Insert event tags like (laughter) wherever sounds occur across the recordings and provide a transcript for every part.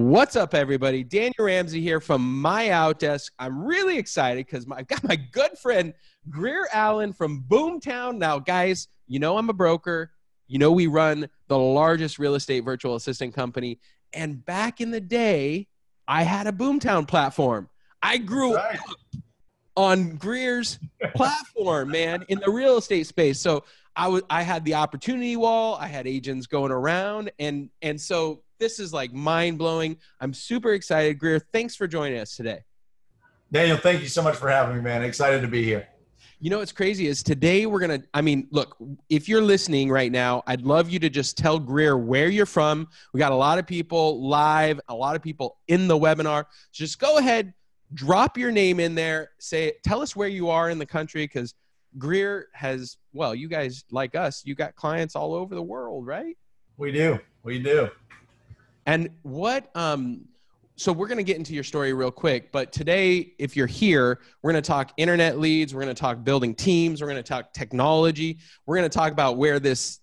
What's up, everybody? Daniel Ramsey here from My Outdesk. I'm really excited because (laughs) I've got my good friend Grier Allen from Boomtown. Now, guys, you know I'm a broker. You know we run the largest real estate virtual assistant company. And back in the day, I had a Boomtown platform. I grew right. up on Grier's (laughs) platform, man, in the real estate space. So I was I had the opportunity wall. I had agents going around, and and so this is like mind blowing. I'm super excited. Grier, thanks for joining us today. Daniel, thank you so much for having me, man. Excited to be here. You know what's crazy is today we're gonna. I mean, look, if you're listening right now, I'd love you to just tell Grier where you're from. We got a lot of people live, a lot of people in the webinar. So just go ahead, drop your name in there. Say, tell us where you are in the country, because Grier has. Well, you guys like us, you got clients all over the world, right? We do. We do. And what, um, so we're going to get into your story real quick, but today, if you're here, we're going to talk internet leads, we're going to talk building teams, we're going to talk technology, we're going to talk about where this,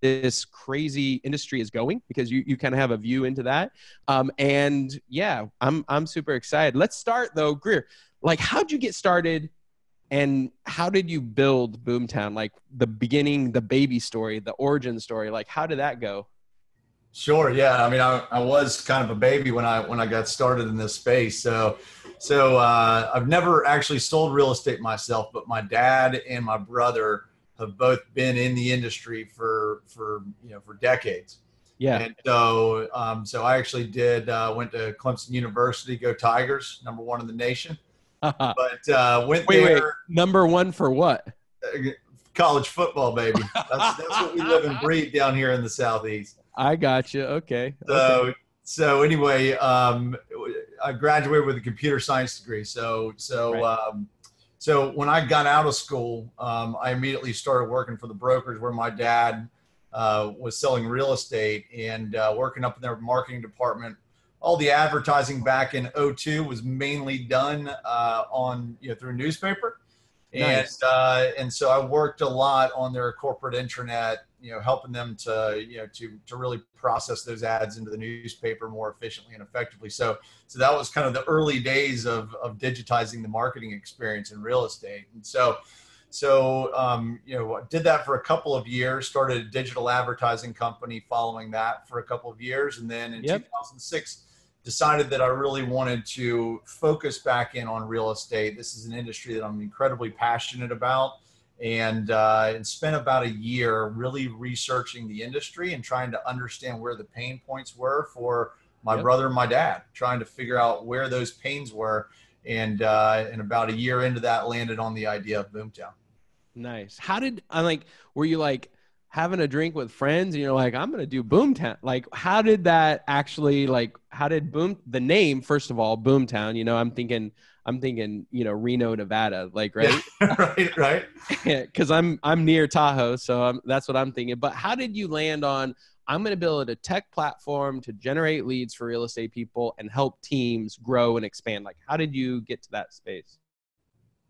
this crazy industry is going because you, you kind of have a view into that. Um, and yeah, I'm, I'm super excited. Let's start though, Grier. Like, how'd you get started and how did you build Boomtown? Like the beginning, the baby story, the origin story, like how did that go? Sure. Yeah. I mean, I, I was kind of a baby when I when I got started in this space. So, so uh, I've never actually sold real estate myself, but my dad and my brother have both been in the industry for for you know for decades. Yeah. And so, um, so I actually did uh, went to Clemson University, go Tigers, number one in the nation. (laughs) but uh, went wait, there. Wait, number one for what? Uh, college football, baby. That's, that's what we live and breathe down here in the southeast. I got you. Okay. So, okay. so anyway, um, I graduated with a computer science degree. So, so, right. um, so when I got out of school, um, I immediately started working for the brokers where my dad uh, was selling real estate and uh, working up in their marketing department. All the advertising back in 02 was mainly done uh, on you know through newspaper. Nice. And uh, and so I worked a lot on their corporate intranet, you know, helping them to you know to to really process those ads into the newspaper more efficiently and effectively. So so that was kind of the early days of of digitizing the marketing experience in real estate. And so so um, you know did that for a couple of years. Started a digital advertising company following that for a couple of years, and then in yep. 2006 decided that I really wanted to focus back in on real estate. This is an industry that I'm incredibly passionate about, and uh, and spent about a year really researching the industry and trying to understand where the pain points were for my yep. brother and my dad, trying to figure out where those pains were. And uh, and about a year into that, landed on the idea of Boomtown. Nice. How did I like? Were you like? having a drink with friends and you're like i'm gonna do boomtown like how did that actually like how did boom the name first of all boomtown you know i'm thinking i'm thinking you know reno nevada like right yeah, right? (laughs) Right because (laughs) i'm i'm near tahoe so I'm, that's what i'm thinking. But how did you land on i'm going to build a tech platform to generate leads for real estate people and help teams grow and expand? Like how did you get to that space?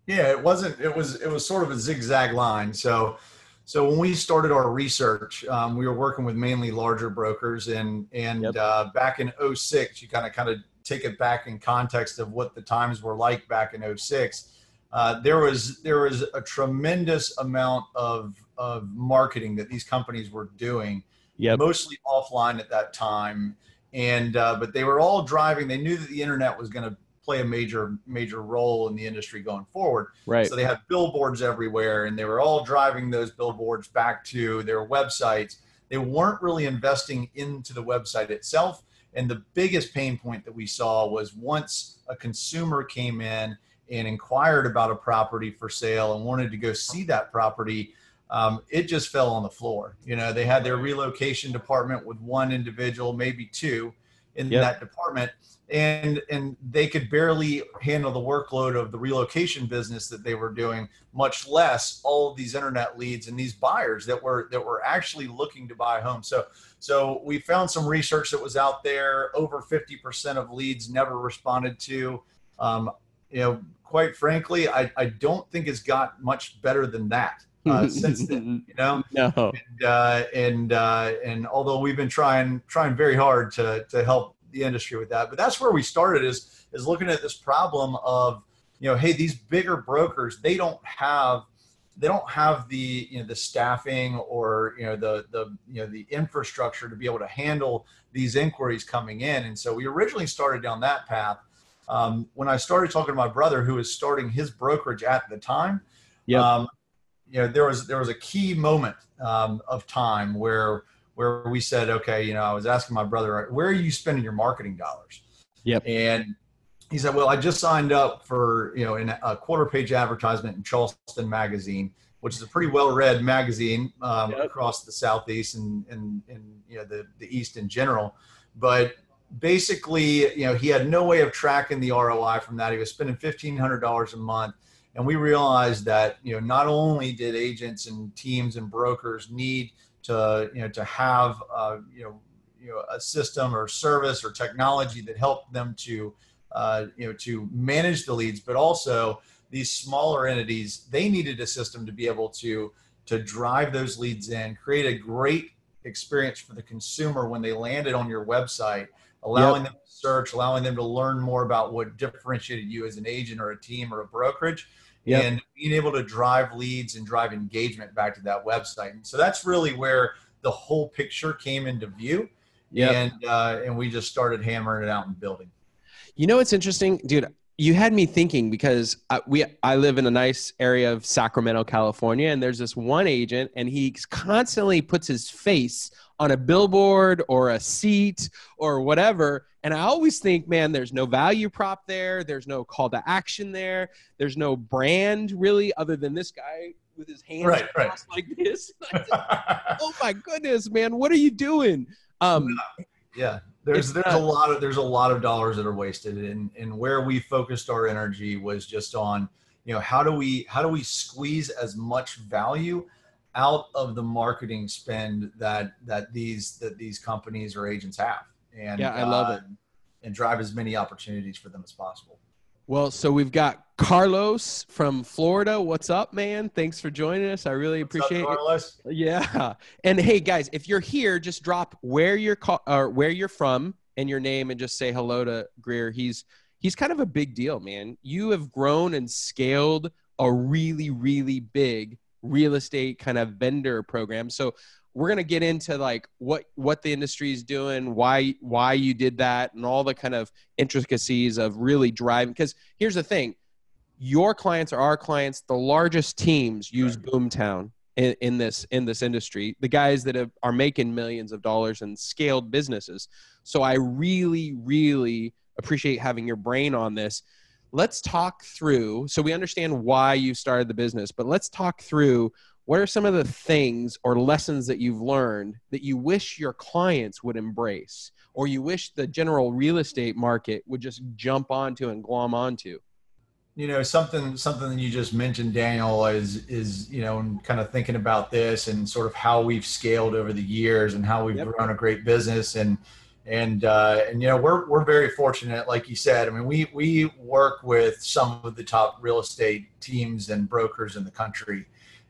Yeah it wasn't it was it was sort of a zigzag line. So so when we started our research, um, we were working with mainly larger brokers, and and yep. uh, back in 06, you kind of kind of take it back in context of what the times were like back in 06. Uh, there was there was a tremendous amount of of marketing that these companies were doing, yep. mostly offline at that time, and uh, but they were all driving. They knew that the internet was going to play a major major role in the industry going forward. Right. So they had billboards everywhere, and they were all driving those billboards back to their websites. They weren't really investing into the website itself. And the biggest pain point that we saw was once a consumer came in and inquired about a property for sale and wanted to go see that property, um, it just fell on the floor. You know, they had their relocation department with one individual, maybe two in yep. that department and and they could barely handle the workload of the relocation business that they were doing much less all of these internet leads and these buyers that were that were actually looking to buy homes. So so we found some research that was out there. Over 50% of leads never responded to. Um, you know quite frankly I, I don't think it's got much better than that uh, (laughs) since then, you know. No. And uh, and uh, and although we've been trying trying very hard to to help the industry with that. But that's where we started is is looking at this problem of you know, hey, these bigger brokers they don't have they don't have the you know the staffing or you know the the you know the infrastructure to be able to handle these inquiries coming in. And so we originally started down that path. Um, when I started talking to my brother, who was starting his brokerage at the time, yeah, um, you know, there was there was a key moment um, of time where where we said, okay, you know, I was asking my brother, where are you spending your marketing dollars? Yep. And he said, well, I just signed up for, you know, in a quarter page advertisement in Charleston Magazine, which is a pretty well read magazine um, yep. across the Southeast and, and, and, you know, the, the East in general. But basically, you know, he had no way of tracking the ROI from that. He was spending $1,500 a month. And we realized that, you know, not only did agents and teams and brokers need – to you know to have uh, you know you know a system or service or technology that helped them to uh, you know to manage the leads, but also these smaller entities they needed a system to be able to to drive those leads in, create a great experience for the consumer when they landed on your website, allowing yep. them to search, allowing them to learn more about what differentiated you as an agent or a team or a brokerage yep. and being able to drive leads and drive engagement back to that website. And so that's really where the whole picture came into view. Yeah. And uh, and we just started hammering it out and building. You know what's interesting, dude? You had me thinking because I, we I live in a nice area of Sacramento, California, and there's this one agent, and he constantly puts his face on a billboard or a seat or whatever. And I always think, man, there's no value prop there. There's no call to action there. There's no brand really, other than this guy with his hands right, crossed right. like this. (laughs) oh my goodness, man, what are you doing? Um, yeah, there's there's a lot of there's a lot of dollars that are wasted, and and where we focused our energy was just on you know how do we how do we squeeze as much value out of the marketing spend that that these that these companies or agents have? And yeah i love uh, it and drive as many opportunities for them as possible well so we've got carlos from florida. What's up man? Thanks for joining us. I really what's appreciate up, carlos? it yeah. And hey guys if you're here just drop where you're or where you're from and your name and just say hello to grier. He's he's kind of a big deal man. You have grown and scaled a really really big real estate kind of vendor program. So we're going to get into like what what the industry is doing, why why you did that, and all the kind of intricacies of really driving. Because here's the thing, your clients are our clients. The largest teams use right. Boomtown in, in, this in this industry. The guys that have, are making millions of dollars and scaled businesses. So I really really appreciate having your brain on this let's talk through so we understand why you started the business but let's talk through what are some of the things or lessons that you've learned that you wish your clients would embrace or you wish the general real estate market would just jump onto and glom onto you know something something that you just mentioned daniel is is you know kind of thinking about this and sort of how we've scaled over the years and how we've yep. grown a great business and and uh, and you know we're we're very fortunate, like you said. I mean, we we work with some of the top real estate teams and brokers in the country,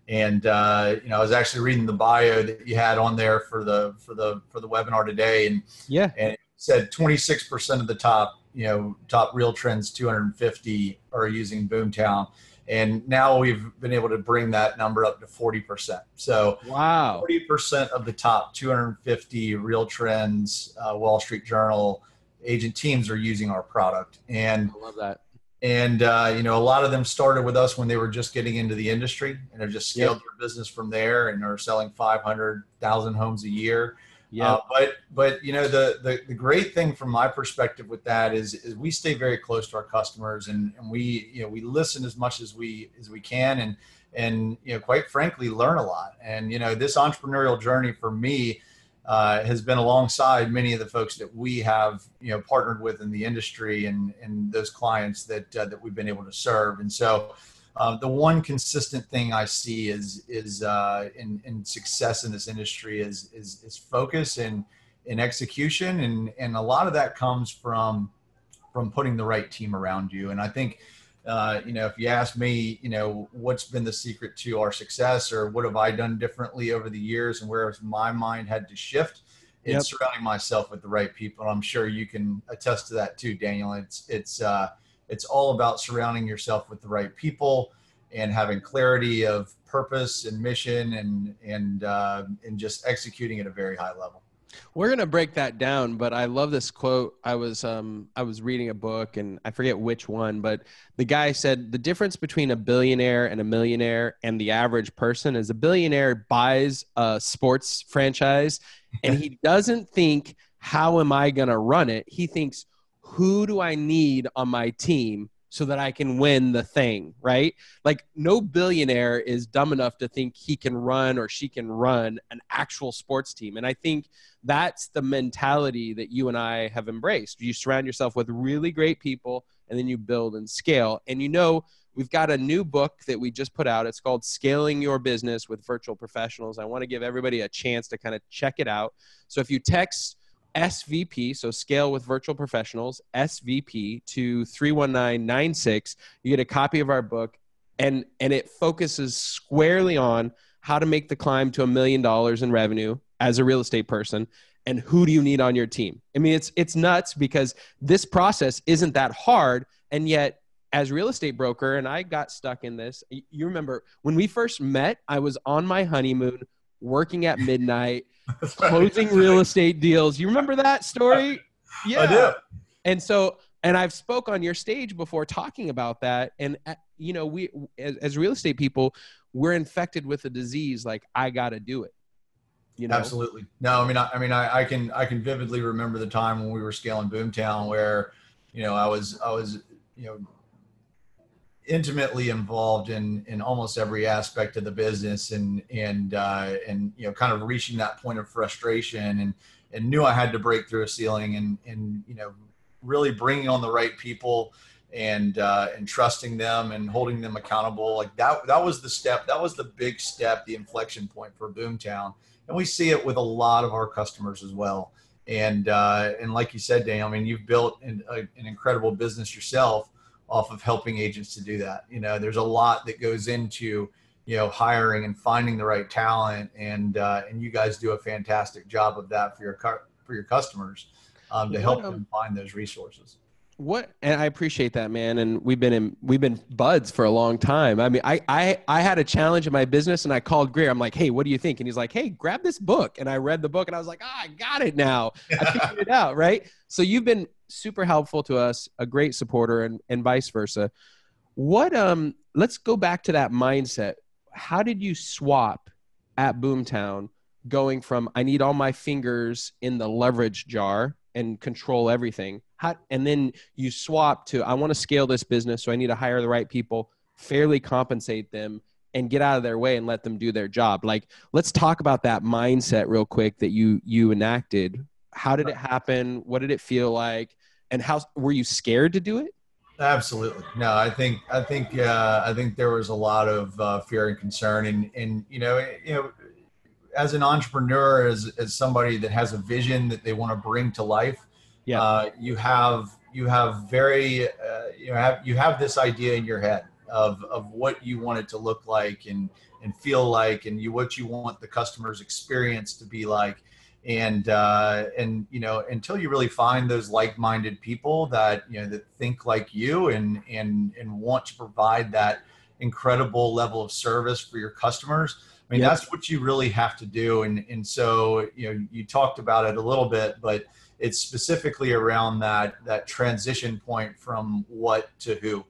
and uh, you know I was actually reading the bio that you had on there for the for the for the webinar today, and yeah, and it said 26 percent of the top you know top RealTrends 250 are using Boomtown and now we've been able to bring that number up to 40%. So wow, 40% of the top 250 RealTrends, uh, Wall Street Journal agent teams are using our product. And I love that. And uh, you know, a lot of them started with us when they were just getting into the industry, and have just scaled yep. their business from there, and are selling 500,000 homes a year. Yeah. Uh, but but you know the, the the great thing from my perspective with that is is we stay very close to our customers and, and we you know we listen as much as we as we can and and you know quite frankly learn a lot and you know this entrepreneurial journey for me uh, has been alongside many of the folks that we have you know partnered with in the industry and and those clients that uh, that we've been able to serve. And so uh, the one consistent thing I see is is uh, in, in success in this industry is is, is focus and in execution. And and a lot of that comes from from putting the right team around you. And I think uh, you know, if you ask me, you know, what's been the secret to our success or what have I done differently over the years and where has my mind had to shift? It's yep. surrounding myself with the right people. And I'm sure you can attest to that too, Daniel. It's, it's, uh, it's all about surrounding yourself with the right people and having clarity of purpose and mission and, and, uh, and just executing at a very high level. We're gonna break that down, but I love this quote. I was um I was reading a book and I forget which one, but the guy said the difference between a billionaire and a millionaire and the average person is a billionaire buys a sports franchise and he (laughs) doesn't think how am I gonna run it? He thinks who do I need on my team so that I can win the thing, right? Like no billionaire is dumb enough to think he can run or she can run an actual sports team. And I think that's the mentality that you and I have embraced. You surround yourself with really great people and then you build and scale. And you know, we've got a new book that we just put out. It's called Scaling Your Business with Virtual Professionals. I want to give everybody a chance to kind of check it out. So if you text SVP, so scale with virtual professionals, SVP to 31996. You get a copy of our book and and it focuses squarely on how to make the climb to a million dollars in revenue as a real estate person and who do you need on your team. I mean it's it's nuts because this process isn't that hard and yet as real estate broker and I got stuck in this. You remember when we first met, I was on my honeymoon working at midnight (laughs) closing real estate deals. You remember that story? Yeah. I do. And so, and I've spoke on your stage before talking about that. And uh, you know, we as, as real estate people, we're infected with a disease. Like I got to do it. You know? Absolutely. No, I mean, I, I mean, I, I, can, I can vividly remember the time when we were scaling Boomtown where, you know, I was, I was, you know, intimately involved in in almost every aspect of the business and and uh, and you know kind of reaching that point of frustration and and knew I had to break through a ceiling and and you know really bringing on the right people and uh, and trusting them and holding them accountable. Like that that was the step that was the big step the inflection point for Boomtown. And we see it with a lot of our customers as well. And uh, and like you said Dan I mean you've built an, a, an incredible business yourself off of helping agents to do that. You know, there's a lot that goes into you know hiring and finding the right talent, and uh, and you guys do a fantastic job of that for your for your customers um, to help them find those resources. What and i appreciate that man and we've been in we've been buds for a long time. I mean i i i had a challenge in my business and i called grier. I'm like hey what do you think? And he's like hey grab this book. And i read the book and i was like ah, i got it now. I figured it out (laughs) right? So you've been super helpful to us a great supporter and and vice versa. What um let's go back to that mindset. How did you swap at boomtown going from i need all my fingers in the leverage jar and control everything how, and then you swap to i want to scale this business so i need to hire the right people fairly compensate them and get out of their way and let them do their job. Like let's talk about that mindset real quick that you you enacted how did it happen? What did it feel like? And how were you scared to do it? Absolutely. No i think i think uh, i think there was a lot of uh, fear and concern. And and you know you know as an entrepreneur as as somebody that has a vision that they want to bring to life yeah. Uh, you have you have very uh, you have you have this idea in your head of of what you want it to look like and and feel like and you what you want the customer's experience to be like and uh, and you know until you really find those like-minded people that you know that think like you and and and want to provide that incredible level of service for your customers i mean yep. that's what you really have to do and and so you know you talked about it a little bit but it's specifically around that that transition point from what to who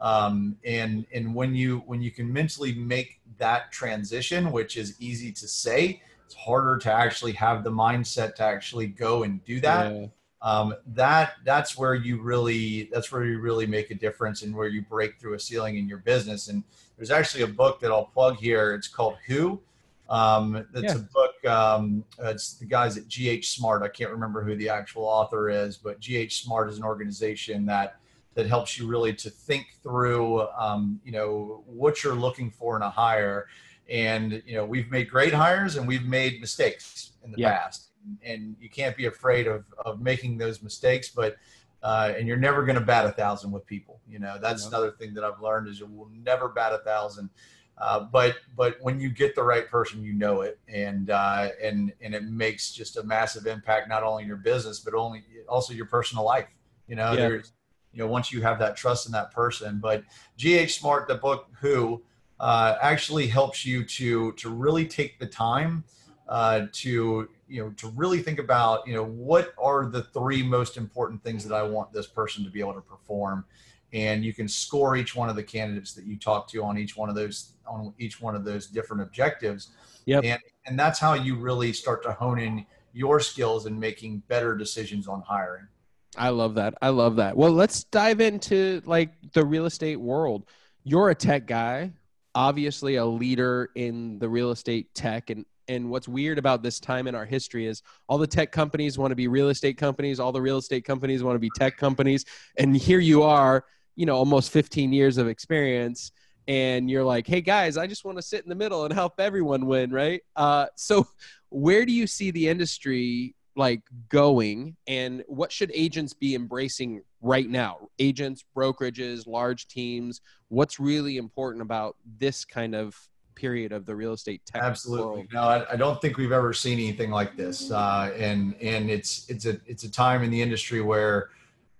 um, and and when you when you can mentally make that transition which is easy to say it's harder to actually have the mindset to actually go and do that yeah. um, that that's where you really that's where you really make a difference and where you break through a ceiling in your business. And there's actually a book that I'll plug here. It's called Who. Um, it's yeah. a book. Um, it's the guys at GH Smart. I can't remember who the actual author is, but GH Smart is an organization that that helps you really to think through, um, you know, what you're looking for in a hire. And you know, we've made great hires and we've made mistakes in the yeah. past, and you can't be afraid of of making those mistakes. But uh, and you're never going to bat a thousand with people. You know, that's another thing that I've learned is you will never bat a thousand. Uh, but but when you get the right person, you know it, and uh, and and it makes just a massive impact not only in your business but only also your personal life. You know, yeah. there's you know once you have that trust in that person. But GH Smart, the book Who, uh, actually helps you to to really take the time uh, to you know to really think about you know what are the three most important things that I want this person to be able to perform, and you can score each one of the candidates that you talk to on each one of those on each one of those different objectives. Yep. And and that's how you really start to hone in your skills in making better decisions on hiring. I love that. I love that. Well, let's dive into like the real estate world. You're a tech guy, obviously a leader in the real estate tech and and what's weird about this time in our history is all the tech companies want to be real estate companies, all the real estate companies want to be tech companies, and here you are, you know, almost 15 years of experience and you're like, "Hey guys, I just want to sit in the middle and help everyone win," right? Uh, so where do you see the industry like going and what should agents be embracing right now. Agents brokerages large teams. What's really important about this kind of period of the real estate tech absolutely. world? no I, I, don't think we've ever seen anything like this. Uh, and and it's it's a it's a time in the industry where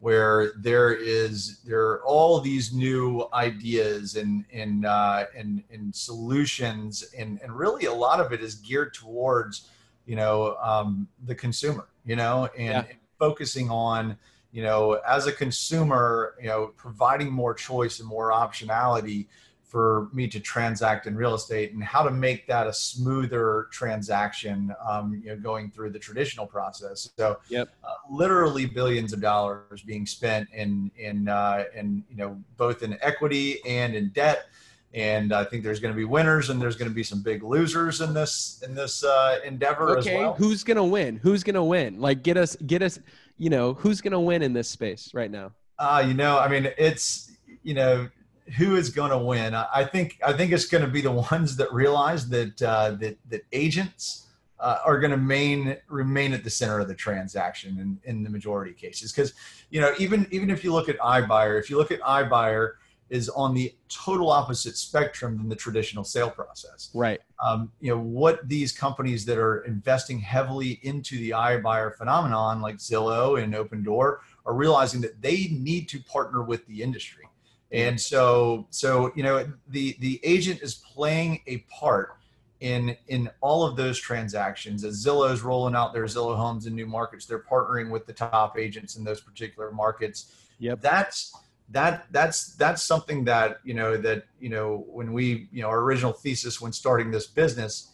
where there is there are all these new ideas and and uh, and, and solutions. And and really a lot of it is geared towards you know um, the consumer you know and, yeah. and focusing on you know as a consumer you know providing more choice and more optionality for me to transact in real estate and how to make that a smoother transaction um, you know going through the traditional process so yep. uh, literally billions of dollars being spent in in uh, in you know both in equity and in debt and I think there's going to be winners and there's going to be some big losers in this in this uh, endeavor okay, as well. Who's going to win? Who's going to win? Like get us get us, you know, who's going to win in this space right now? Uh, you know, I mean, it's you know, who is going to win? I think I think it's going to be the ones that realize that uh, that that agents uh, are going to main remain at the center of the transaction in, in the majority of cases. Because you know, even even if you look at iBuyer, if you look at iBuyer is on the total opposite spectrum than the traditional sale process. Right. Um, you know what these companies that are investing heavily into the iBuyer phenomenon, like Zillow and Opendoor, are realizing that they need to partner with the industry, and so so you know the the agent is playing a part in in all of those transactions. As Zillow is rolling out their Zillow homes in new markets, they're partnering with the top agents in those particular markets. Yep. That's that that's that's something that you know that you know when we you know our original thesis when starting this business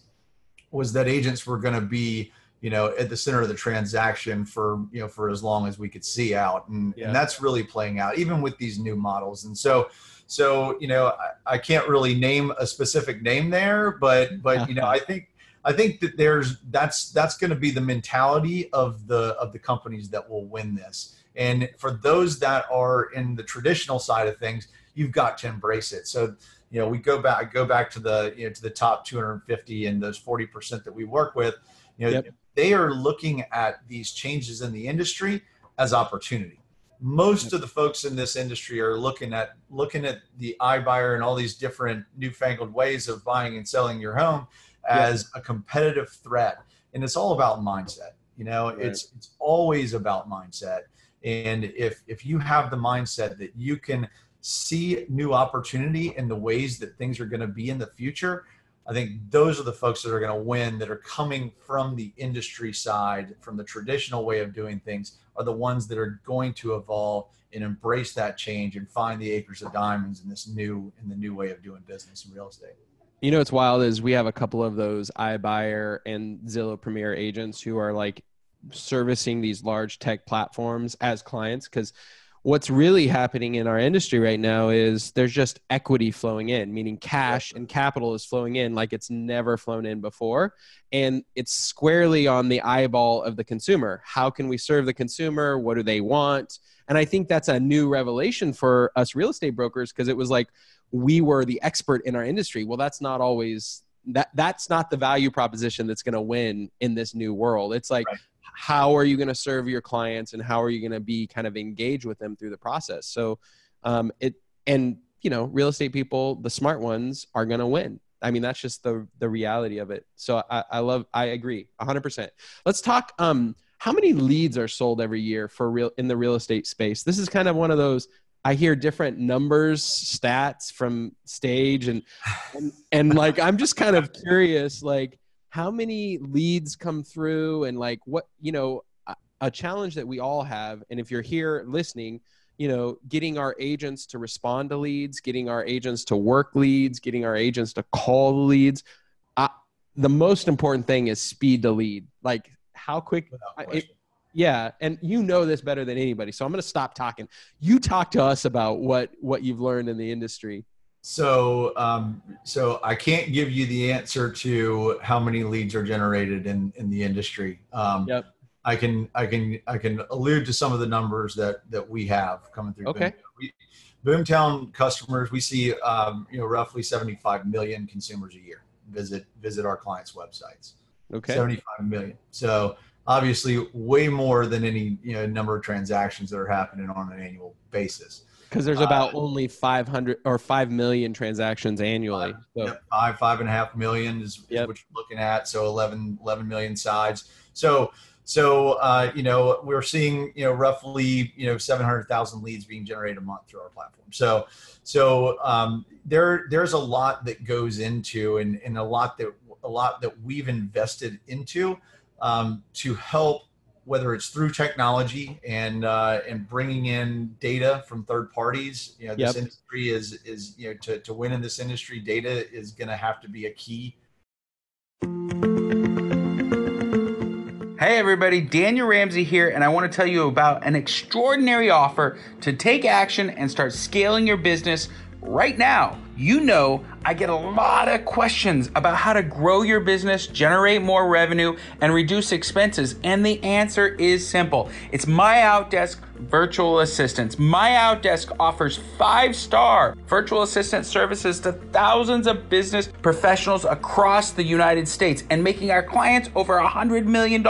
was that agents were going to be you know at the center of the transaction for you know for as long as we could see out. And, yeah. and that's really playing out even with these new models. And so so you know I, I can't really name a specific name there but but you know (laughs) i think i think that there's that's that's going to be the mentality of the of the companies that will win this and for those that are in the traditional side of things, you've got to embrace it. So, you know, we go back, go back to the, you know, to the top 250 and those 40% that we work with, you know, yep. they are looking at these changes in the industry as opportunity. Most of the folks in this industry are looking at looking at the iBuyer and all these different newfangled ways of buying and selling your home as yep. a competitive threat. And it's all about mindset. You know, right. it's it's always about mindset. And if if you have the mindset that you can see new opportunity in the ways that things are going to be in the future, I think those are the folks that are going to win that are coming from the industry side, from the traditional way of doing things, are the ones that are going to evolve and embrace that change and find the acres of diamonds in this new in the new way of doing business in real estate. You know what's wild is we have a couple of those iBuyer and Zillow Premier agents who are like servicing these large tech platforms as clients because what's really happening in our industry right now is there's just equity flowing in meaning cash and capital is flowing in like it's never flown in before. And it's squarely on the eyeball of the consumer. How can we serve the consumer? What do they want? And i think that's a new revelation for us real estate brokers because it was like we were the expert in our industry. Well that's not always that that's not the value proposition that's going to win in this new world. It's like right how are you going to serve your clients and how are you going to be kind of engaged with them through the process? So um, it and you know real estate people the smart ones are going to win. I mean that's just the the reality of it. So i, I love i agree 100% let's talk um how many leads are sold every year for real in the real estate space? This is kind of one of those I hear different numbers, stats from stage, and, and and like I'm just kind of curious, like how many leads come through and like what you know a challenge that we all have and if you're here listening you know getting our agents to respond to leads getting our agents to work leads getting our agents to call the leads uh, the most important thing is speed to lead. Like how quick it, yeah and you know this better than anybody so i'm going to stop talking. You talk to us about what what you've learned in the industry so, um, so I can't give you the answer to how many leads are generated in in the industry. Um, yep. I can I can I can allude to some of the numbers that that we have coming through. Okay. Boomtown. We, Boomtown customers, we see um, you know roughly 75 million consumers a year visit visit our clients' websites. Okay. 75 million. So obviously way more than any you know number of transactions that are happening on an annual basis because there's about uh, only 500 or 5 million transactions annually five, so. yep, five five and a half million is, yep. is, what you're looking at so 11 11 million sides so so uh, you know we're seeing you know roughly you know 700000 leads being generated a month through our platform so so um, there there's a lot that goes into and, and a lot that a lot that we've invested into um, to help whether it's through technology and uh, and bringing in data from third parties. You know, this yep. industry is is you know to to win in this industry, data is going to have to be a key. Hey everybody, Daniel Ramsey here, and I want to tell you about an extraordinary offer to take action and start scaling your business right now. You know, I get a lot of questions about how to grow your business, generate more revenue, and reduce expenses. And the answer is simple it's My Outdesk Virtual Assistants. My Outdesk offers five star virtual assistant services to thousands of business professionals across the United States and making our clients over $100 million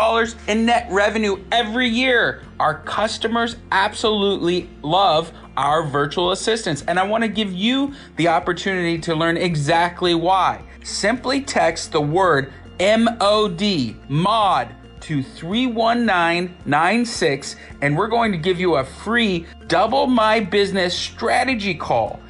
in net revenue every year. Our customers absolutely love our virtual assistants, and I want to give you the opportunity to learn exactly why. Simply text the word MOD, MOD, to 31996, and we're going to give you a free double my business strategy call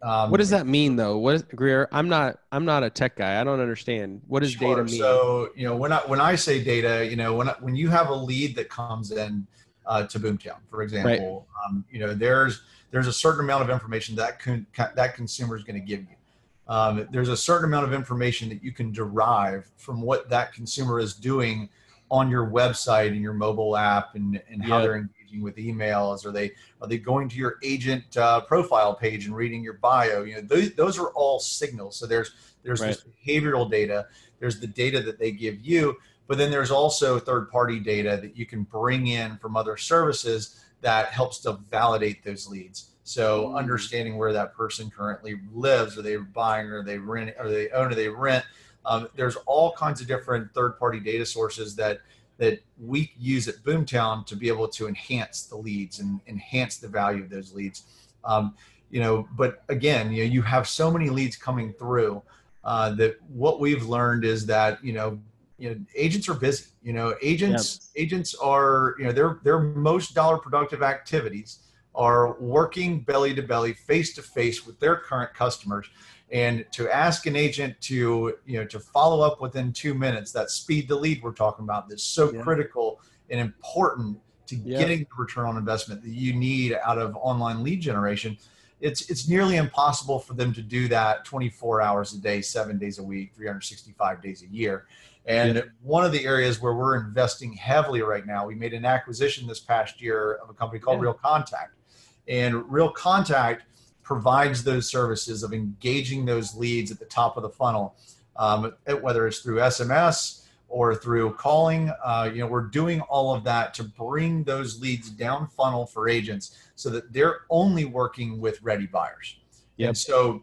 Um, what does that mean, though? What is Grier? I'm not. I'm not a tech guy. I don't understand. What does sure. data mean? So you know, when I when I say data, you know, when I, when you have a lead that comes in uh, to Boomtown, for example, right. um, you know, there's there's a certain amount of information that con- that consumer is going to give you. Um, there's a certain amount of information that you can derive from what that consumer is doing on your website and your mobile app and, and how they're with emails are they are they going to your agent uh, profile page and reading your bio you know those, those are all signals so there's there's right. this behavioral data there's the data that they give you but then there's also third party data that you can bring in from other services that helps to validate those leads So Mm. understanding where that person currently lives, are they buying, or they rent, or they own, or they rent. Um, there's all kinds of different third-party data sources that that we use at Boomtown to be able to enhance the leads and enhance the value of those leads. Um, you know, but again, you know, you have so many leads coming through uh, that what we've learned is that you know, you know, agents are busy. You know, agents agents are you know their their most dollar productive activities are working belly to belly, face to face with their current customers. And to ask an agent to you know to follow up within two minutes, that speed to lead we're talking about, that's so Yeah. critical and important to Yeah. getting the return on investment that you need out of online lead generation it's it's nearly impossible for them to do that 24 hours a day, seven days a week, 365 days a year. And Yeah. one of the areas where we're investing heavily right now, we made an acquisition this past year of a company called. Real Contact, and Real Contact provides those services of engaging those leads at the top of the funnel, um, whether it's through SMS or through calling. Uh, you know, we're doing all of that to bring those leads down funnel for agents so that they're only working with ready buyers. Yep. And so,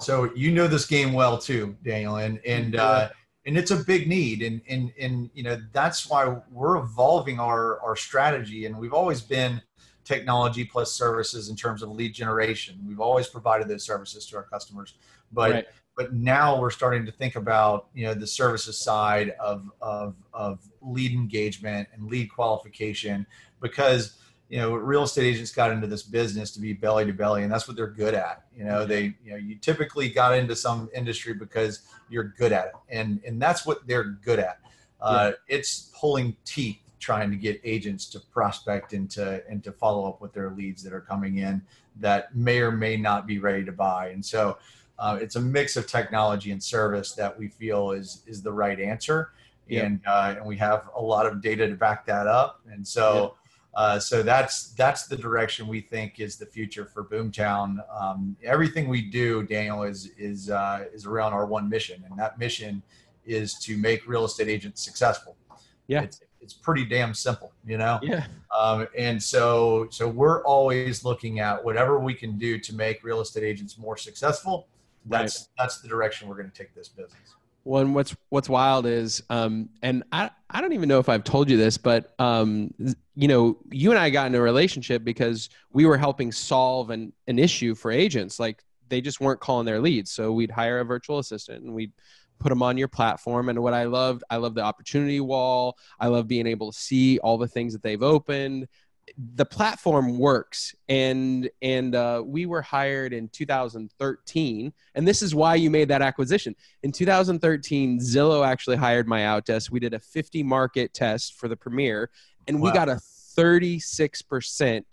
so you know this game well too, Daniel, and and uh, and it's a big need, and and and you know that's why we're evolving our our strategy, and we've always been technology plus services in terms of lead generation. We've always provided those services to our customers, but Right. but now we're starting to think about you know the services side of of of lead engagement and lead qualification because you know real estate agents got into this business to be belly to belly and that's what they're good at you know they you know you typically got into some industry because you're good at it and and that's what they're good at uh, it's pulling teeth trying to get agents to prospect and to and to follow up with their leads that are coming in that may or may not be ready to buy and so uh, it's a mix of technology and service that we feel is is the right answer and uh, and we have a lot of data to back that up and so uh, so that's that's the direction we think is the future for Boomtown. Um, everything we do, Daniel, is is uh, is around our one mission, and that mission is to make real estate agents successful. Yeah. it's it's pretty damn simple, you know. Yeah. Um, and so so we're always looking at whatever we can do to make real estate agents more successful. That's that's the direction we're going to take this business. Well, and what's what's wild is, um, and I I don't even know if I've told you this, but um, you know, you and I got in a relationship because we were helping solve an an issue for agents. Like they just weren't calling their leads, so we'd hire a virtual assistant and we'd put them on your platform. And what I loved, I love the opportunity wall. I love being able to see all the things that they've opened. The platform works, and and uh, we were hired in 2013, and this is why you made that acquisition. In 2013, Zillow actually hired my outdesk. We did a 50 market test for the Premier, and we got a 36%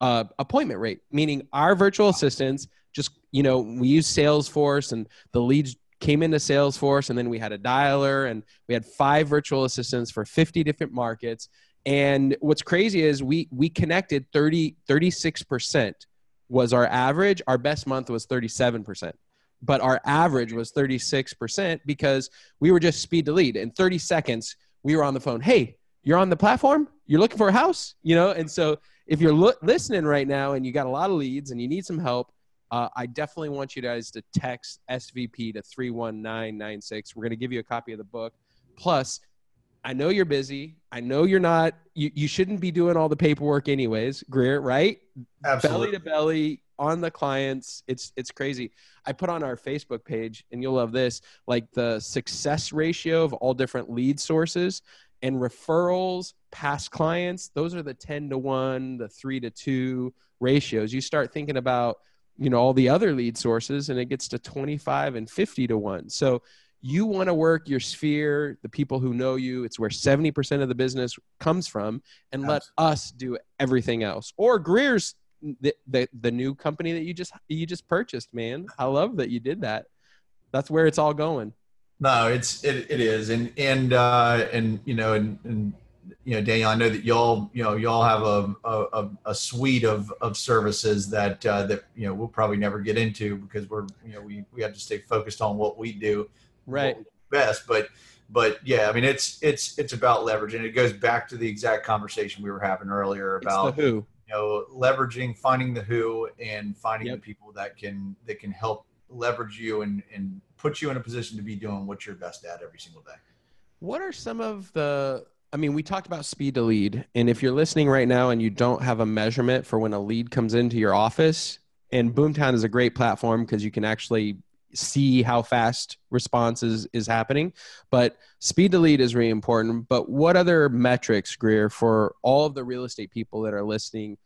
uh, appointment rate, meaning our virtual assistants just, you know, we use Salesforce and the leads came into Salesforce, and then we had a dialer, and we had five virtual assistants for 50 different markets. And what's crazy is we we connected 30 36% was our average. Our best month was 37%. But our average was 36% because we were just speed to lead. In 30 seconds, we were on the phone. Hey, you're on the platform? You're looking for a house? You know, and so if you're lo- listening right now and you got a lot of leads and you need some help, uh, I definitely want you guys to text SVP to 31996. We're going to give you a copy of the book. Plus, I know you're busy. I know you're not, you, you shouldn't be doing all the paperwork anyways, Grier, right? Absolutely. belly to belly on the clients it's it's crazy i put on our facebook page and you'll love this like the success ratio of all different lead sources and referrals past clients those are the 10 to 1 the 3 to 2 ratios you start thinking about you know all the other lead sources and it gets to 25 and 50 to 1 so you want to work your sphere the people who know you. It's where 70% of the business comes from and let us do everything else. Or grier's the, the the new company that you just you just purchased man. I love that you did that. That's where it's all going. No, it's it, it is, and and uh, and you know, and, and you know, Daniel, I know that y'all you know y'all have a a, a suite of of services that uh, that you know we'll probably never get into because we're you know we we have to stay focused on what we do right. we do best, but but yeah, I mean it's it's it's about leverage, and it goes back to the exact conversation we were having earlier about who. you know leveraging finding the who and finding Yep. the people that can that can help leverage you and and put you in a position to be doing what you're best at every single day. What are some of the I mean, we talked about speed to lead. And if you're listening right now and you don't have a measurement for when a lead comes into your office, and Boomtown is a great platform because you can actually see how fast response is, is happening. But speed to lead is really important. But what other metrics, Grier, for all of the real estate people that are listening?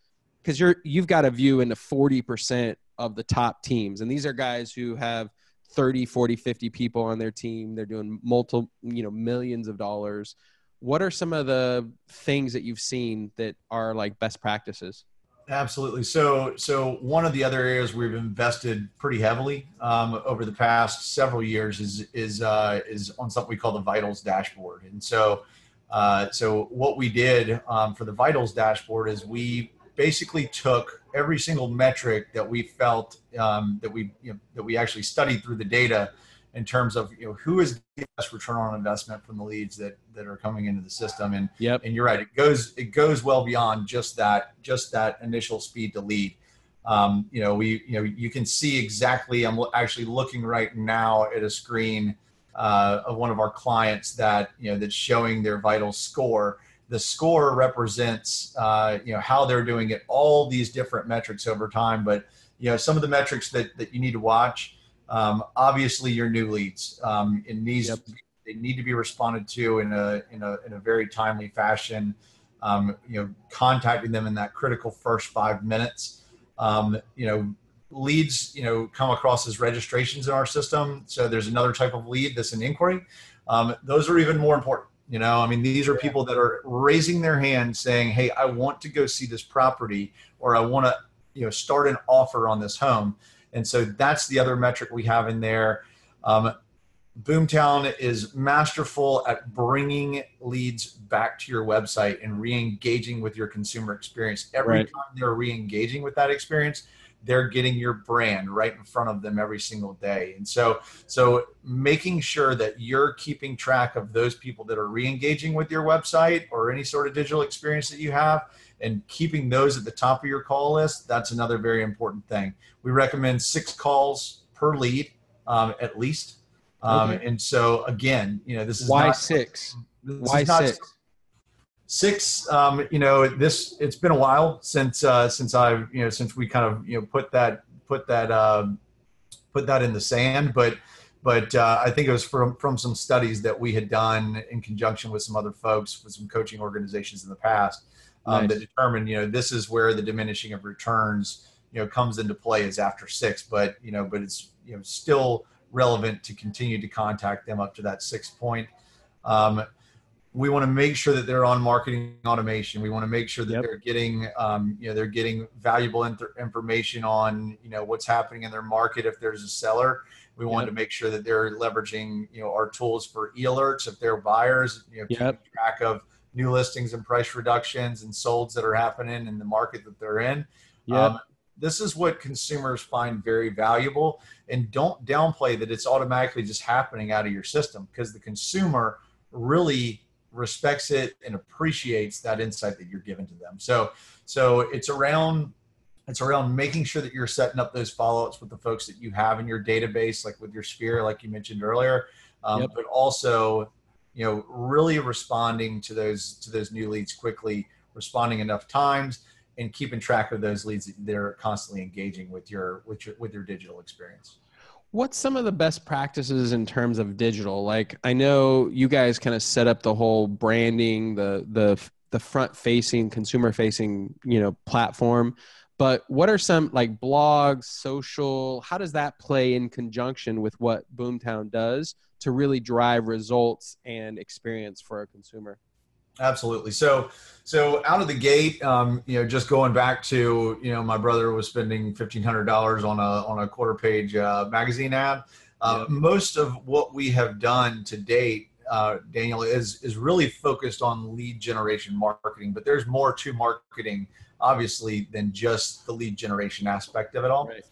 Because you're you've got a view into 40% of the top teams. And these are guys who have 30 40 50 people on their team they're doing multiple you know millions of dollars what are some of the things that you've seen that are like best practices Absolutely. So, so one of the other areas we've invested pretty heavily um, over the past several years is is uh, is on something we call the Vitals dashboard. And so, uh, so what we did um, for the Vitals dashboard is we basically took every single metric that we felt um, that we you know, that we actually studied through the data in terms of you know who is the best return on investment from the leads that that are coming into the system. And yep. and you're right it goes it goes well beyond just that just that initial speed to lead. Um, you know we you know you can see exactly i'm actually looking right now at a screen uh, of one of our clients that you know that's showing their vital score. The score represents uh, you know how they're doing it all these different metrics over time but you know some of the metrics that that you need to watch um, obviously your new leads um, it needs Yep. they need to be responded to in a in a in a very timely fashion. Um, you know, contacting them in that critical first five minutes. Um, you know, leads you know come across as registrations in our system. So there's another type of lead that's an inquiry. Um, those are even more important. You know, I mean, these are people that are raising their hand saying, "Hey, I want to go see this property, or I want to, you know, start an offer on this home." And so that's the other metric we have in there. Um, Boomtown is masterful at bringing leads back to your website and re-engaging with your consumer experience. Every Right. time they're re-engaging with that experience, they're getting your brand right in front of them every single day. And so, so making sure that you're keeping track of those people that are re-engaging with your website or any sort of digital experience that you have, and keeping those at the top of your call list, that's another very important thing. We recommend six calls per lead um, at least. Um, Okay. And so again, you know, this is why not, six why six six. Um, you know, this it's been a while since uh, since I've you know since we kind of you know put that put that um, put that in the sand, but but uh, I think it was from from some studies that we had done in conjunction with some other folks with some coaching organizations in the past um, Nice. that determined you know this is where the diminishing of returns you know comes into play is after six, but you know but it's you know still relevant to continue to contact them up to that six point. Um, we want to make sure that they're on marketing automation. We want to make sure that Yep. they're getting, um, you know, they're getting valuable inter- information on, you know, what's happening in their market. If there's a seller, we want Yep. to make sure that they're leveraging, you know, our tools for e-alerts. If they're buyers, you know, keeping Yep. track of new listings and price reductions and solds that are happening in the market that they're in. yeah Um, this is what consumers find very valuable. And don't downplay that it's automatically just happening out of your system because the consumer really respects it and appreciates that insight that you're giving to them. So, so it's around it's around making sure that you're setting up those follow-ups with the folks that you have in your database, like with your sphere, like you mentioned earlier, um, Yep. but also, you know, really responding to those to those new leads quickly, responding enough times, and keeping track of those leads that they're constantly engaging with your with your with your digital experience. What's some of the best practices in terms of digital? Like I know you guys kind of set up the whole branding, the the the front facing, consumer facing, you know, platform. But what are some like blogs, social? How does that play in conjunction with what Boomtown does to really drive results and experience for a consumer? Absolutely. So, so out of the gate, um, you know, just going back to, you know, my brother was spending fifteen hundred dollars on a on a quarter page uh, magazine ad. Uh. Most of what we have done to date, uh, Daniel, is is really focused on lead generation marketing. But there's more to marketing, obviously, than just the lead generation aspect of it all. Right.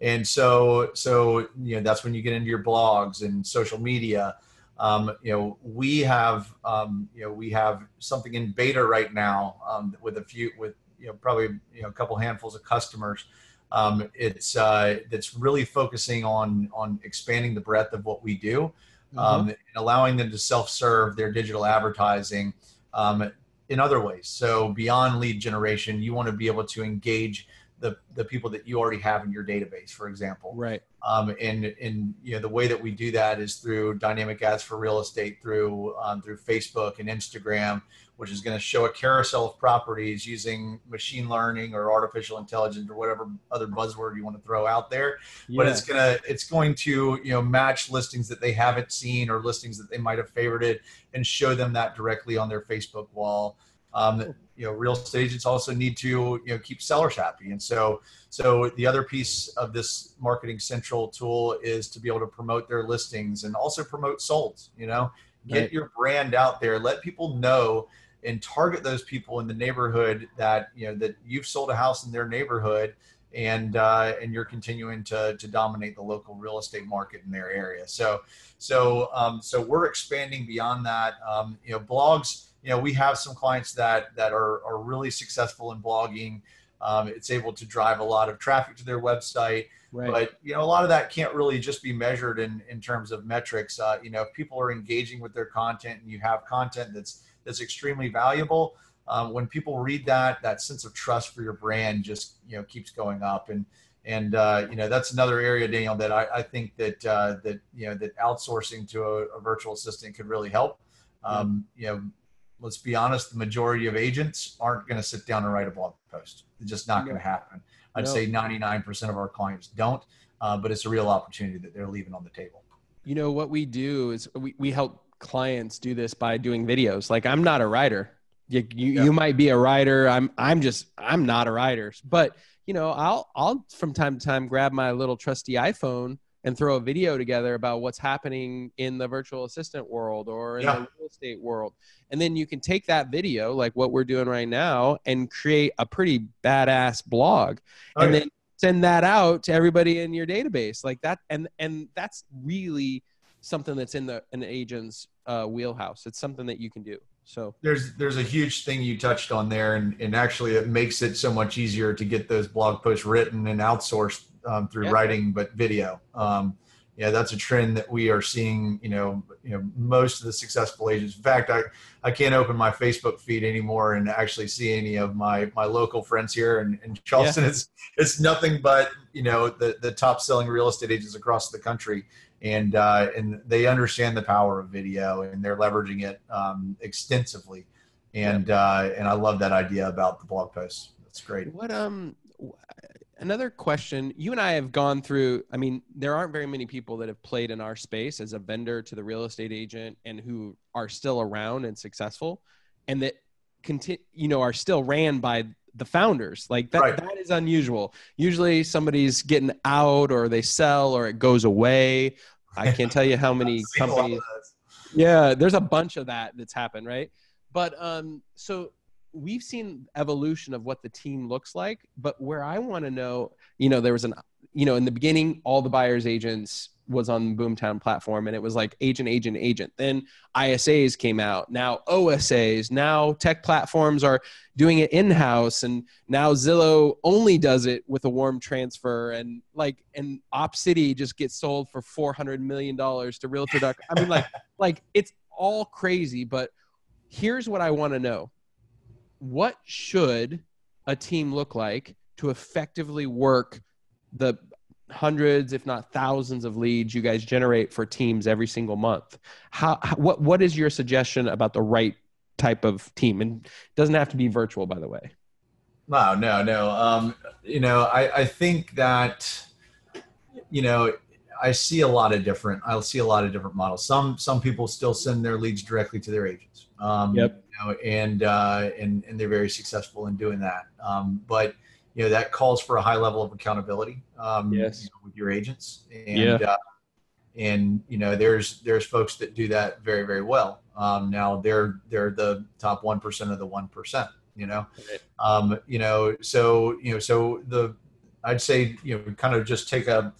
And so, so you know, that's when you get into your blogs and social media. Um, you know, we have, um, you know, we have something in beta right now um, with a few with you know probably you know a couple handfuls of customers. Um, it's uh, that's really focusing on on expanding the breadth of what we do, mm-hmm. um, and allowing them to self serve their digital advertising um, in other ways. So beyond lead generation, you want to be able to engage the the people that you already have in your database, for example. Right. Um, and and you know the way that we do that is through dynamic ads for real estate, through um, through Facebook and Instagram, which is going to show a carousel of properties using machine learning or artificial intelligence or whatever other buzzword you want to throw out there. But it's gonna it's going to you know match listings that they haven't seen or listings that they might have favorited and show them that directly on their Facebook wall. Um, you know, real estate agents also need to you know keep sellers happy, and so so the other piece of this Marketing Central tool is to be able to promote their listings and also promote solds. You know, get right. your brand out there, let people know, and target those people in the neighborhood that you know that you've sold a house in their neighborhood and uh, and you're continuing to to dominate the local real estate market in their area. So so um, so we're expanding beyond that. Um, you know, blogs you know, we have some clients that that are are really successful in blogging. Um, it's able to drive a lot of traffic to their website. Right. But you know, a lot of that can't really just be measured in in terms of metrics. Uh, you know, if people are engaging with their content and you have content that's that's extremely valuable, um, when people read that, that sense of trust for your brand just you know keeps going up. And and uh, you know that's another area, Daniel, that I, I think that uh, that you know that outsourcing to a, a virtual assistant could really help. Um, you know, let's be honest, the majority of agents aren't going to sit down and write a blog post. It's just not no. going to happen. I'd no. say 99% of our clients don't, uh, but it's a real opportunity that they're leaving on the table. You know, what we do is we, we help clients do this by doing videos. Like I'm not a writer. You, you, yeah. you might be a writer. I'm, I'm just, I'm not a writer, but you know, I'll, I'll from time to time grab my little trusty iPhone and throw a video together about what's happening in the virtual assistant world or in yeah. the real estate world. And then you can take that video, like what we're doing right now, and create a pretty badass blog. Oh, and yeah. then send that out to everybody in your database like that and and that's really something that's in the an agent's uh, wheelhouse it's something that you can do so there's there's a huge thing you touched on there and, and actually it makes it so much easier to get those blog posts written and outsourced um, through yeah. writing, but video. Um, yeah, that's a trend that we are seeing. You know, you know, most of the successful agents. In fact, I I can't open my Facebook feed anymore and actually see any of my my local friends here in, in Charleston. Yeah. It's it's nothing but you know the the top selling real estate agents across the country, and uh, and they understand the power of video and they're leveraging it um, extensively. And yeah. uh, and I love that idea about the blog posts. That's great. What um another question you and i have gone through i mean there aren't very many people that have played in our space as a vendor to the real estate agent and who are still around and successful and that continue you know are still ran by the founders. Like that right. that is unusual. Usually somebody's getting out or they sell or it goes away. I can't tell you how many (laughs) companies yeah there's a bunch of that that's happened right? But um so we've seen evolution of what the team looks like but where i want to know you know there was an you know in the beginning all the buyers agents was on boomtown platform and it was like agent agent agent. Then isas came out now osas now tech platforms are doing it in-house and now zillow only does it with a warm transfer and like and opcity just gets sold for 400 million dollars to realtor i mean like (laughs) like it's all crazy but here's what i want to know what should a team look like to effectively work the hundreds if not thousands of leads you guys generate for teams every single month? How, how, what what is your suggestion about the right type of team? And doesn't have to be virtual by the way. No no no. Um, you know I, I think that you know i see a lot of different i'll see a lot of different models. Some some people still send their leads directly to their agents. Um, yep know, and uh, and and they're very successful in doing that. Um, but you know that calls for a high level of accountability. Um, yes. You know, with your agents, and yeah. uh, and you know there's there's folks that do that very very well. Um, now they're they're the top one percent of the one percent. You know, um, you know so you know so the I'd say you know kind of just take a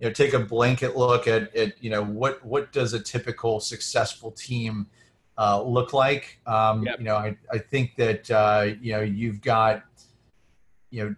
you know take a blanket look at, at you know what what does a typical successful team uh, look like. Um, yep. You know, I, I think that uh, you know you've got you know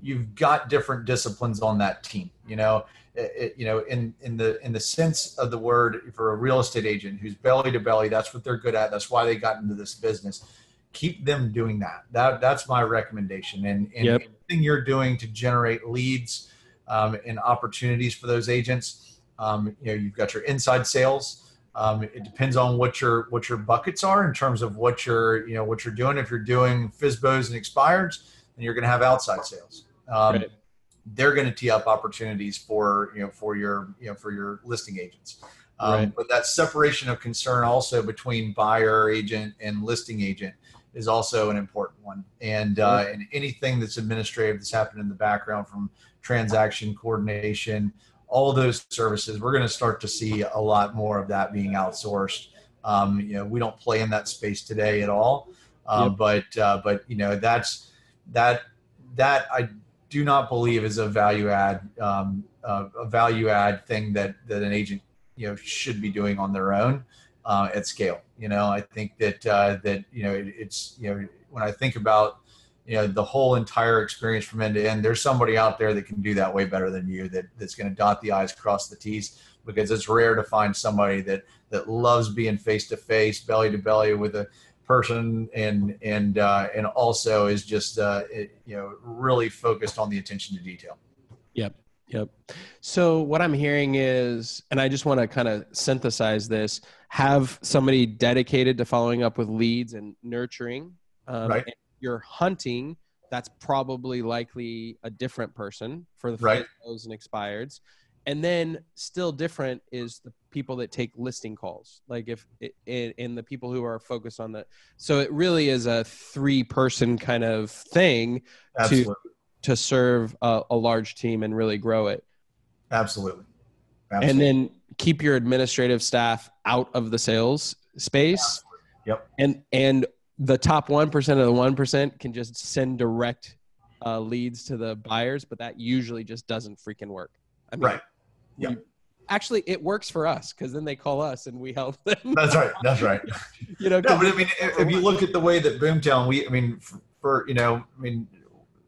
you've got different disciplines on that team. You know, it, it, you know, in in the in the sense of the word, for a real estate agent who's belly to belly, that's what they're good at. That's why they got into this business. Keep them doing that. That that's my recommendation. And, and yep. anything you're doing to generate leads um, and opportunities for those agents, um, you know, you've got your inside sales. Um, it depends on what your what your buckets are in terms of what you're you know what you're doing. If you're doing FSBOs and expireds, then you're going to have outside sales um, right. they're going to tee up opportunities for you know for your you know for your listing agents. Um, right. But that separation of concern also between buyer agent and listing agent is also an important one. And uh, and anything that's administrative that's happened in the background from transaction coordination, all those services, we're going to start to see a lot more of that being outsourced. Um, you know, we don't play in that space today at all, uh, yep. but uh, but you know that's that that I do not believe is a value add um, uh, a value add thing that that an agent you know should be doing on their own uh, at scale. You know, I think that uh, that you know it, it's you know when I think about you know the whole entire experience from end to end, there's somebody out there that can do that way better than you. That that's going to dot the i's, cross the t's, because it's rare to find somebody that that loves being face to face, belly to belly with a person and and uh, and also is just uh, it, you know really focused on the attention to detail. Yep. Yep. So what I'm hearing is, and I just want to kind of synthesize this: have somebody dedicated to following up with leads and nurturing. Um, right. And you're hunting. That's probably likely a different person for the right. those and expireds and then still different is the people that take listing calls like if it, and the people who are focused on that so it really is a three person kind of thing Absolutely. to to serve a, a, large team and really grow it Absolutely. Absolutely. and then keep your administrative staff out of the sales space Absolutely. yep and and the top 1% of the 1% can just send direct uh, leads to the buyers but that usually just doesn't freaking work I mean, right yeah. Actually, it works for us because then they call us and we help them. (laughs) That's right. That's right. (laughs) you know, no, but I mean, if, if, you look at the way that Boomtown, we, I mean, for, you know, I mean,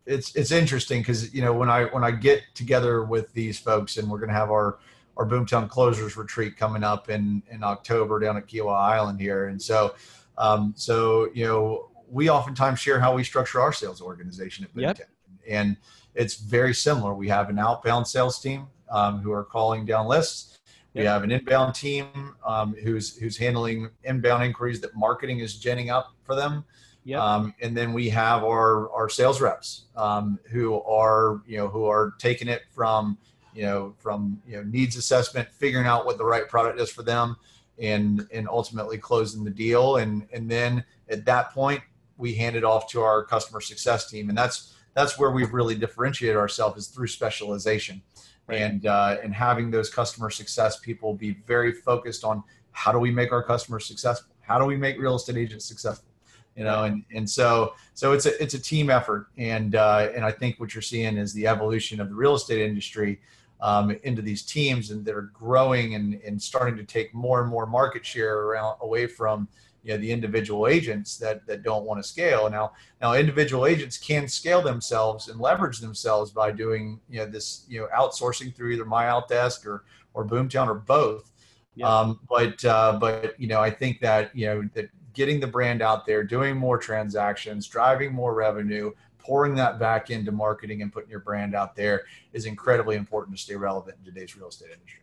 it's it's interesting because you know when I when I get together with these folks and we're going to have our our Boomtown Closers retreat coming up in in October down at Kiawah Island here, and so um, so you know we oftentimes share how we structure our sales organization at Boomtown, yep. and it's very similar. We have an outbound sales team um, who are calling down lists. We have an inbound team um, who's who's handling inbound inquiries that marketing is genning up for them. Yep. Um, and then we have our our sales reps um, who are you know who are taking it from you know from you know needs assessment, figuring out what the right product is for them, and and ultimately closing the deal. And and then at that point we hand it off to our customer success team, and that's that's where we've really differentiated ourselves is through specialization. Right. and uh, and having those customer success people be very focused on how do we make our customers successful? How do we make real estate agents successful? You know and and so so it's a it's a team effort. And uh, and i think what you're seeing is the evolution of the real estate industry um, into these teams and they're growing and, and starting to take more and more market share around away from you know the individual agents that that don't want to scale now now individual agents can scale themselves and leverage themselves by doing you know this you know outsourcing through either MyOutDesk or or boomtown or both yeah. um, but uh, but you know i think that you know that getting the brand out there doing more transactions driving more revenue pouring that back into marketing and putting your brand out there is incredibly important to stay relevant in today's real estate industry.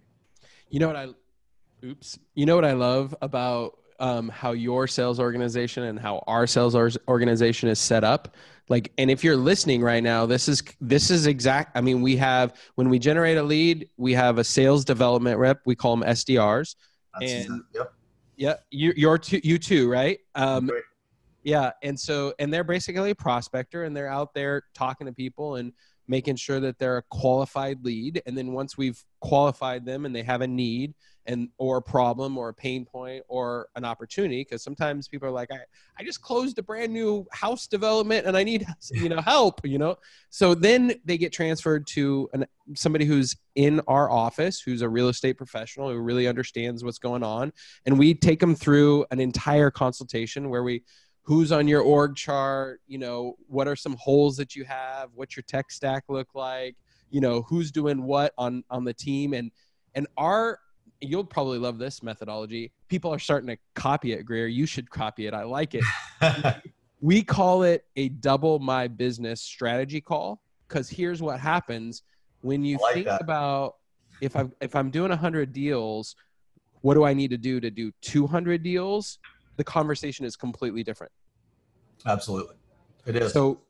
You know what i oops you know what i love about um, how your sales organization and how our sales organization is set up? Like and if you're listening right now this is this is exact i mean we have when we generate a lead we have a sales development rep we call them sdrs That's and yep. yeah you, you're too, you too right? Um, yeah and so and they're basically a prospector and they're out there talking to people and making sure that they're a qualified lead and then once we've qualified them and they have a need and or a problem or a pain point or an opportunity because sometimes people are like I, I just closed a brand new house development and i need (laughs) you know help you know? So then they get transferred to an, somebody who's in our office who's a real estate professional who really understands what's going on and we take them through an entire consultation where we who's on your org chart you know what are some holes that you have what's your tech stack look like you know who's doing what on on the team. And and our you'll probably love this methodology. People are starting to copy it grier. You should copy it. I like it. (laughs) We call it a double my business strategy call because here's what happens. When you like think that. about if i if i'm doing 100 deals what do i need to do to do 200 deals? The conversation is completely different absolutely. It is. So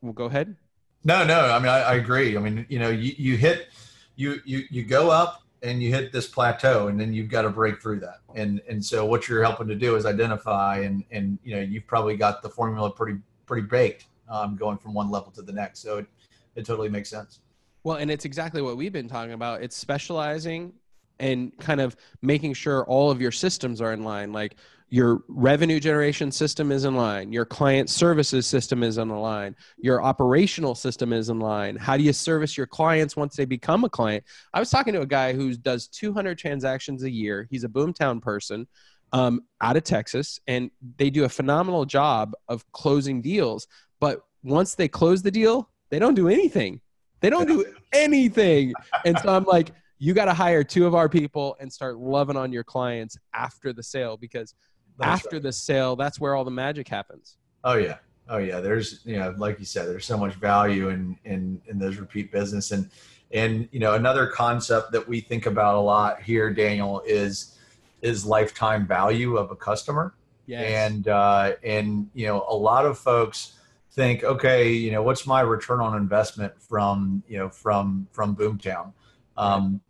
we'll go ahead. No no i mean i, I agree. I mean you know you, you hit you you you go up and you hit this plateau and then you've got to break through that. And and so what you're helping to do is identify and and you know you've probably got the formula pretty pretty baked um, going from one level to the next. So it, it totally makes sense. Well and it's exactly what we've been talking about. It's specializing and kind of making sure all of your systems are in line. Like your revenue generation system is in line your client services system is in line your operational system is in line. How do you service your clients once they become a client? I was talking to a guy who does 200 transactions a year. He's a boomtown person um, out of texas and they do a phenomenal job of closing deals. But once they close the deal they don't do anything. They don't do (laughs) anything. And so i'm like you got to hire two of our people and start loving on your clients after the sale because that's after right. the sale, that's where all the magic happens. Oh yeah. Oh yeah. There's, you know, like you said, there's so much value in, in, in those repeat business. And, and, you know, another concept that we think about a lot here, Daniel, is, is lifetime value of a customer. Yes. And, uh, and, you know, a lot of folks think, okay, you know, what's my return on investment from, you know, from, from Boomtown? Um,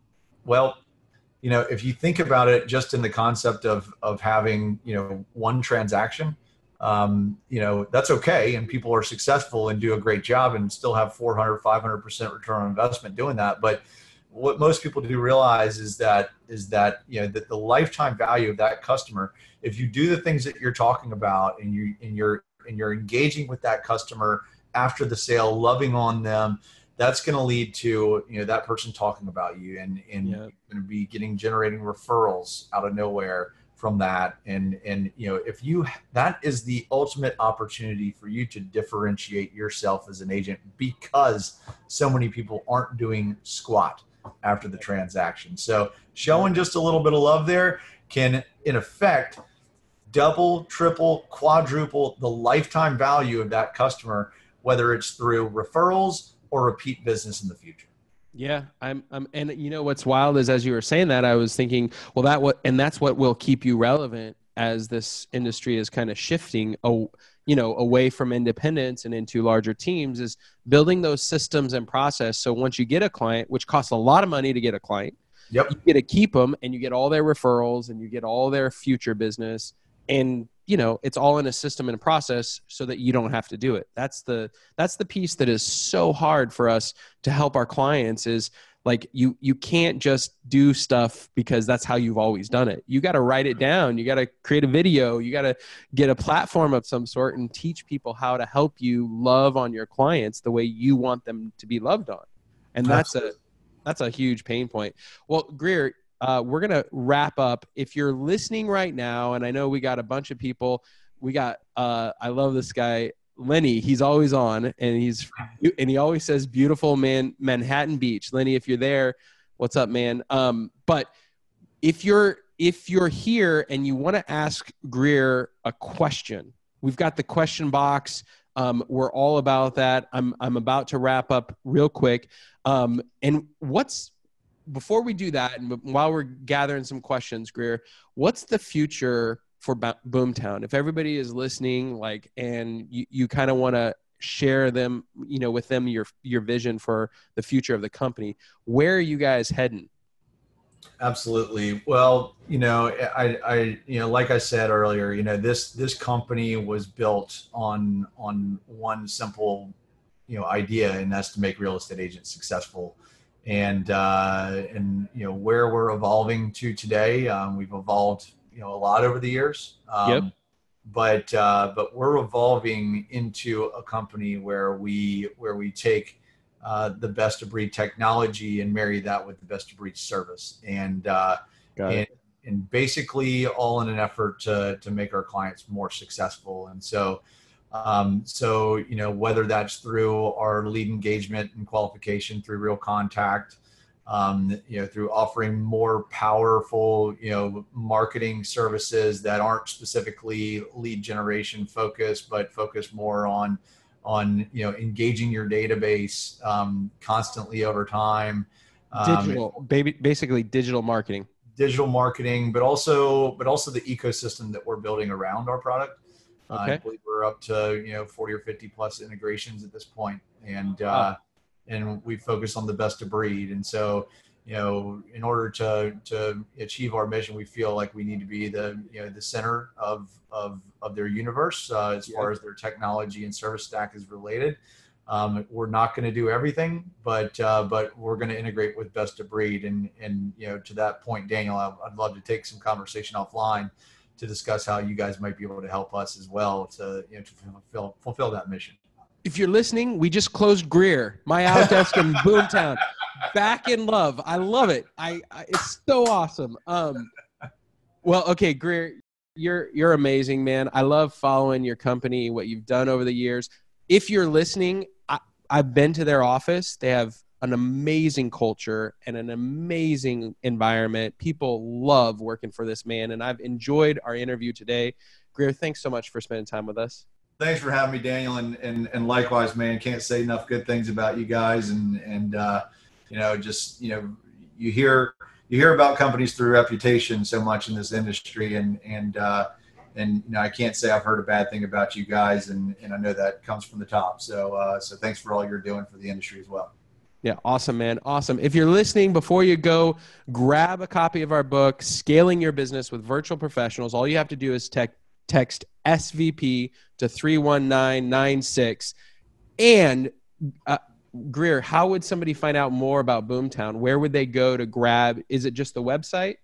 well, you know, if you think about it just in the concept of, of having, you know, one transaction, um, you know, that's okay. And people are successful and do a great job and still have 400, 500% return on investment doing that. But what most people do realize is that, is that, you know, that the lifetime value of that customer, if you do the things that you're talking about and you, and you're, and you're engaging with that customer after the sale, loving on them, that's going to lead to you know that person talking about you and and going to be getting generating referrals out of nowhere from that. And and you know if you that is the ultimate opportunity for you to differentiate yourself as an agent because so many people aren't doing squat after the transaction. So showing just a little bit of love there can in effect double triple quadruple the lifetime value of that customer whether it's through referrals or repeat business in the future. Yeah, I'm, I'm, and you know what's wild is as you were saying that, I was thinking, well, that what, and that's what will keep you relevant as this industry is kind of shifting, oh, you know, away from independence and into larger teams, is building those systems and process. So once you get a client, which costs a lot of money to get a client, yep. you get to keep them, and you get all their referrals, and you get all their future business, and you know it's all in a system and a process so that you don't have to do it. That's the that's the piece that is so hard for us to help our clients is like you you can't just do stuff because that's how you've always done it. You got to write it down. You got to create a video. You got to get a platform of some sort and teach people how to help you love on your clients the way you want them to be loved on. And that's Absolutely. a that's a huge pain point. Well grier uh, we're going to wrap up. If you're listening right now, and I know we got a bunch of people, we got, uh, I love this guy, Lenny. He's always on, and he's, and he always says, beautiful man, Manhattan Beach. Lenny, if you're there, what's up, man? Um, but if you're, if you're here and you want to ask Grier a question, we've got the question box. Um, we're all about that. I'm, I'm about to wrap up real quick. Um, and what's before we do that, and while we're gathering some questions, Grier, what's the future for Boomtown? If everybody is listening, like, and you, you kind of want to share them, you know, with them your your vision for the future of the company, where are you guys heading? Absolutely. Well, you know, I, I, you know, like I said earlier, you know, this this company was built on on one simple, you know, idea, and that's to make real estate agents successful and uh, and you know where we're evolving to today. Um, we've evolved you know a lot over the years. Um, yep. But uh, but we're evolving into a company where we where we take uh, the best of breed technology and marry that with the best of breed service. And uh, and and basically all in an effort to to make our clients more successful. And so, um, so you know whether that's through our lead engagement and qualification through real contact, um, you know through offering more powerful you know marketing services that aren't specifically lead generation focused, but focus more on on you know engaging your database um, constantly over time. Um, digital, baby, basically digital marketing. Digital marketing, but also but also the ecosystem that we're building around our product. Okay. I believe we're up to you know 40 or 50 plus integrations at this point, and uh, and we focus on the best of breed. And so you know, in order to to achieve our mission, we feel like we need to be the you know the center of of of their universe uh, as far as their technology and service stack is related. Um, we're not going to do everything, but uh, but we're going to integrate with best of breed. And and you know, to that point, Daniel, I'd love to take some conversation offline to discuss how you guys might be able to help us as well to you know to fulfill fulfill that mission if you're listening, we just closed Grier, my outdesk in (laughs) Boomtown. Back in love. I love it. I, I it's so awesome. Um, well, okay, Grier, you're you're amazing, man. I love following your company, what you've done over the years. If you're listening, I, I've been to their office. They have an amazing culture and an amazing environment. People love working for this man, and I've enjoyed our interview today. Grier, thanks so much for spending time with us thanks for having me, Daniel, and, and and likewise, man. Can't say enough good things about you guys, and and uh, you know, just you know, you hear you hear about companies through reputation so much in this industry, and and uh, and you know, I can't say I've heard a bad thing about you guys, and and I know that comes from the top. So uh, so thanks for all you're doing for the industry as well. Yeah, awesome, man. Awesome. If you're listening, before you go, grab a copy of our book, Scaling Your Business with Virtual Professionals. All you have to do is text text SVP to 31996. And uh, Grier, how would somebody find out more about Boomtown? Where would they go to grab? Is it just the website?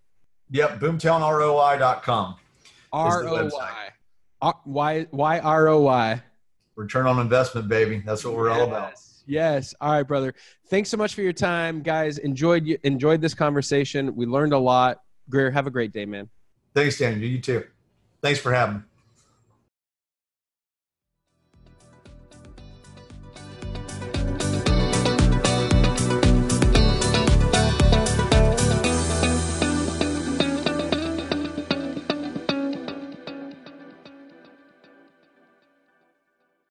Yep, boomtownroi.com. ROI. Uh, why, why ROI? Return on investment, baby. That's what we're yes. all about. Yes. All right, brother. Thanks so much for your time, guys. Enjoyed enjoyed this conversation. We learned a lot. Grier, have a great day, man. Thanks, Daniel. You too. Thanks for having me.